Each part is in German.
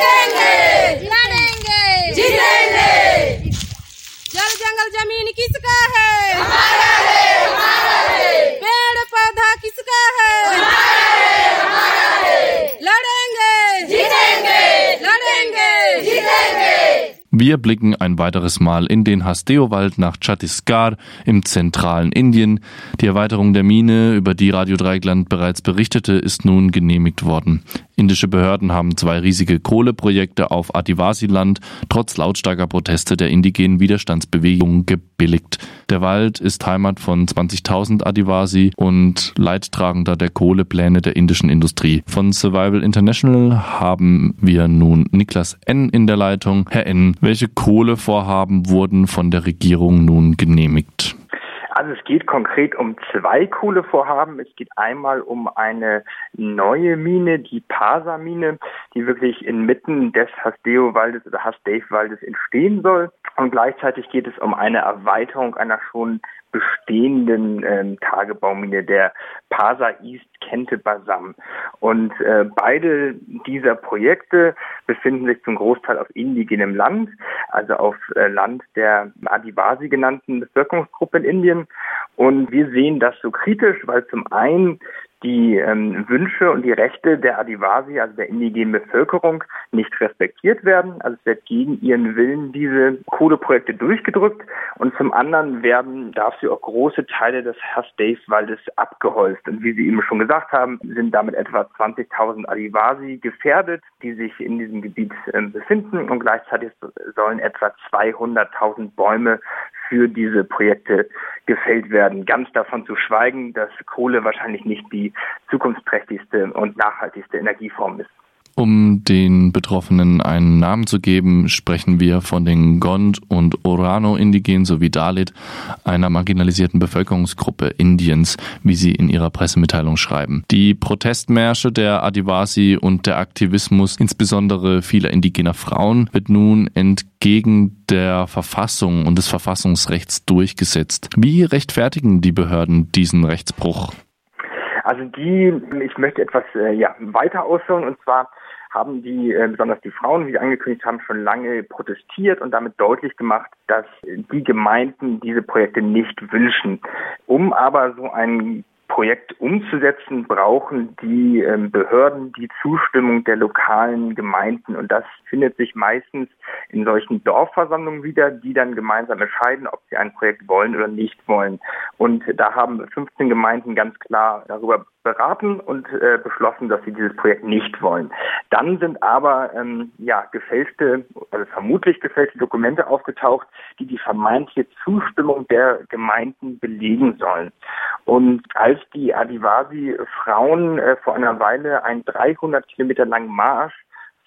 जीतेंगे। लड़ेंगे जीतेंगे। जल जंगल ज़मीन किसका है? हमारा है। Wir blicken ein weiteres Mal in den Hasdeo-Wald nach Chhattisgarh im zentralen Indien. Die Erweiterung der Mine, über die Radio Dreieckland bereits berichtete, ist nun genehmigt worden. Indische Behörden haben zwei riesige Kohleprojekte auf Adivasi-Land trotz lautstarker Proteste der indigenen Widerstandsbewegung gebilligt. Der Wald ist Heimat von 20.000 Adivasi und Leidtragender der Kohlepläne der indischen Industrie. Von Survival International haben wir nun Niklas N. in der Leitung. Herr N., welche Kohlevorhaben wurden von der Regierung nun genehmigt? Also es geht konkret um zwei Kohlevorhaben. Es geht einmal um eine neue Mine, die Pasa-Mine, die wirklich inmitten des Hasdeo-Waldes oder Hasdave-Waldes entstehen soll. Und gleichzeitig geht es um eine Erweiterung einer schon bestehenden ähm, Tagebaumine, der Pasa East Kente Basam. Und äh, beide dieser Projekte befinden sich zum Großteil auf indigenem Land, also auf äh, Land der Adivasi genannten Bevölkerungsgruppe in Indien. Und wir sehen das so kritisch, weil zum einen die ähm, Wünsche und die Rechte der Adivasi, also der indigenen Bevölkerung, nicht respektiert werden. Also es wird gegen ihren Willen diese Kohleprojekte durchgedrückt und zum anderen werden dafür auch große Teile des Hasdave-Waldes abgeholzt. Und wie Sie eben schon gesagt haben, sind damit etwa 20.000 Adivasi gefährdet, die sich in diesem Gebiet äh, befinden und gleichzeitig sollen etwa 200.000 Bäume für diese Projekte gefällt werden. Ganz davon zu schweigen, dass Kohle wahrscheinlich nicht die zukunftsträchtigste und nachhaltigste Energieform ist. Um den Betroffenen einen Namen zu geben, sprechen wir von den Gond- und Orano-Indigenen sowie Dalit, einer marginalisierten Bevölkerungsgruppe Indiens, wie sie in ihrer Pressemitteilung schreiben. Die Protestmärsche der Adivasi und der Aktivismus, insbesondere vieler indigener Frauen, wird nun entgegen der Verfassung und des Verfassungsrechts durchgesetzt. Wie rechtfertigen die Behörden diesen Rechtsbruch? Also die, ich möchte etwas äh, ja, weiter ausführen und zwar haben die, äh, besonders die Frauen, wie sie angekündigt haben, schon lange protestiert und damit deutlich gemacht, dass die Gemeinden diese Projekte nicht wünschen. Um aber so ein Projekt umzusetzen, brauchen die ähm, Behörden die Zustimmung der lokalen Gemeinden. Und das findet sich meistens in solchen Dorfversammlungen wieder, die dann gemeinsam entscheiden, ob sie ein Projekt wollen oder nicht wollen. Und da haben 15 Gemeinden ganz klar darüber beraten und äh, beschlossen, dass sie dieses Projekt nicht wollen. Dann sind aber ähm, ja gefälschte, also vermutlich gefälschte Dokumente aufgetaucht, die die vermeintliche Zustimmung der Gemeinden belegen sollen. Und als die Adivasi-Frauen äh, vor einer Weile einen 300 Kilometer langen Marsch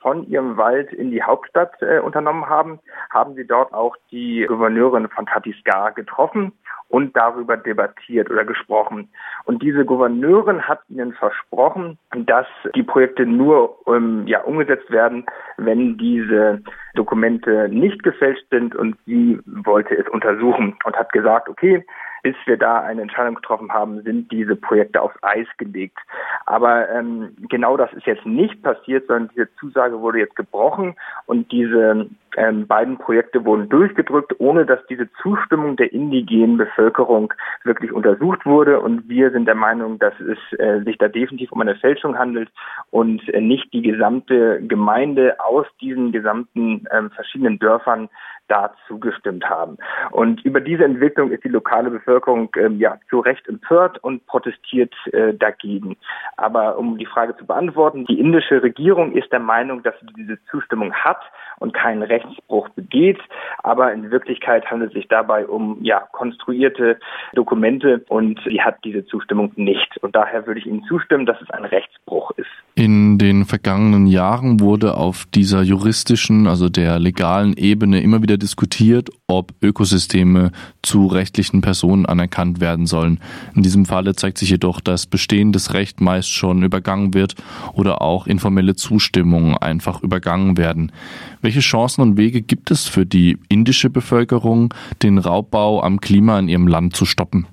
von ihrem Wald in die Hauptstadt äh, unternommen haben, haben sie dort auch die Gouverneurin von Chhattisgarh getroffen und darüber debattiert oder gesprochen. Und diese Gouverneurin hat ihnen versprochen, dass die Projekte nur ähm, ja, umgesetzt werden, wenn diese Dokumente nicht gefälscht sind und sie wollte es untersuchen und hat gesagt, okay, bis wir da eine Entscheidung getroffen haben, sind diese Projekte aufs Eis gelegt. Aber ähm, genau das ist jetzt nicht passiert, sondern diese Zusage wurde jetzt gebrochen und diese ähm, beiden Projekte wurden durchgedrückt, ohne dass diese Zustimmung der indigenen Bevölkerung wirklich untersucht wurde. Und wir sind der Meinung, dass es äh, sich da definitiv um eine Fälschung handelt und äh, nicht die gesamte Gemeinde aus diesen gesamten ähm, verschiedenen Dörfern da zugestimmt haben. Und über diese Entwicklung ist die lokale Bevölkerung ähm, ja zu Recht empört und protestiert äh, dagegen. Aber um die Frage zu beantworten, die indische Regierung ist der Meinung, dass sie diese Zustimmung hat und keinen Rechtsbruch begeht. Aber in Wirklichkeit handelt es sich dabei um ja konstruierte Dokumente und sie hat diese Zustimmung nicht. Und daher würde ich Ihnen zustimmen, dass es ein Rechtsbruch ist. In den vergangenen Jahren wurde auf dieser juristischen, also der legalen Ebene immer wieder diskutiert, ob Ökosysteme zu rechtlichen Personen anerkannt werden sollen. In diesem Falle zeigt sich jedoch, dass bestehendes Recht meist schon übergangen wird oder auch informelle Zustimmungen einfach übergangen werden. Welche Chancen und Wege gibt es für die indische Bevölkerung, den Raubbau am Klima in ihrem Land zu stoppen?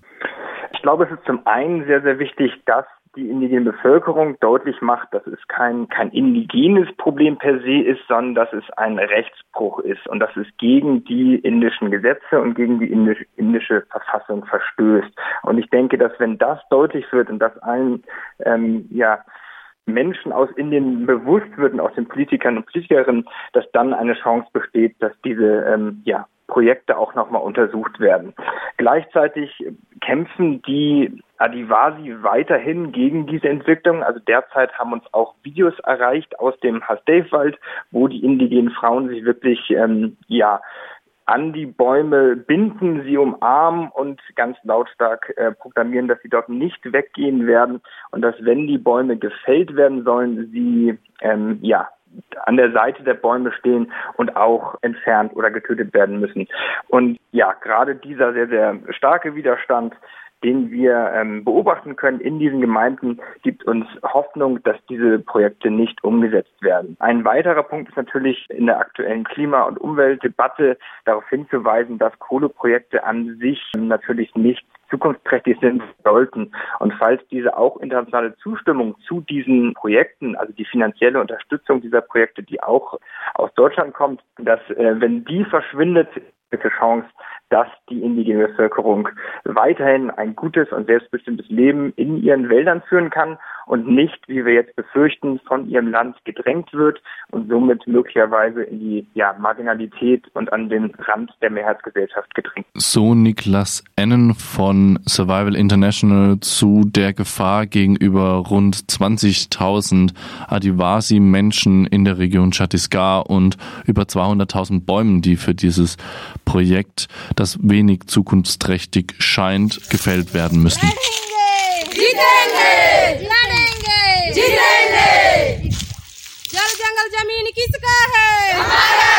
Ich glaube, es ist zum einen sehr, sehr wichtig, dass die indigene Bevölkerung deutlich macht, dass es kein, kein indigenes Problem per se ist, sondern dass es ein Rechtsbruch ist und dass es gegen die indischen Gesetze und gegen die indische, indische Verfassung verstößt. Und ich denke, dass wenn das deutlich wird und dass allen ähm, ja, Menschen aus Indien bewusst wird und aus den Politikern und Politikerinnen, dass dann eine Chance besteht, dass diese ähm, ja, Projekte auch nochmal untersucht werden. Gleichzeitig kämpfen die Adivasi weiterhin gegen diese Entwicklung. Also derzeit haben uns auch Videos erreicht aus dem Hasdave-Wald, wo die indigenen Frauen sich wirklich ähm, ja an die Bäume binden, sie umarmen und ganz lautstark äh, proklamieren, dass sie dort nicht weggehen werden und dass wenn die Bäume gefällt werden sollen, sie ähm, ja an der Seite der Bäume stehen und auch entfernt oder getötet werden müssen. Und ja, gerade dieser sehr, sehr starke Widerstand den wir ähm, beobachten können in diesen Gemeinden, gibt uns Hoffnung, dass diese Projekte nicht umgesetzt werden. Ein weiterer Punkt ist natürlich in der aktuellen Klima- und Umweltdebatte darauf hinzuweisen, dass Kohleprojekte an sich natürlich nicht zukunftsträchtig sind sollten. Und falls diese auch internationale Zustimmung zu diesen Projekten, also die finanzielle Unterstützung dieser Projekte, die auch aus Deutschland kommt, dass äh, wenn die verschwindet, Chance, dass die indigene Bevölkerung weiterhin ein gutes und selbstbestimmtes Leben in ihren Wäldern führen kann und nicht, wie wir jetzt befürchten, von ihrem Land gedrängt wird und somit möglicherweise in die ja, Marginalität und an den Rand der Mehrheitsgesellschaft gedrängt. So Niklas Ennen von Survival International zu der Gefahr gegenüber rund 20.000 Adivasi-Menschen in der Region Chhattisgarh und über 200.000 Bäumen, die für dieses Projekt das wenig zukunftsträchtig scheint, gefällt werden müssen. जीतेंगे जल जंगल ज़मीन किसका है हमारा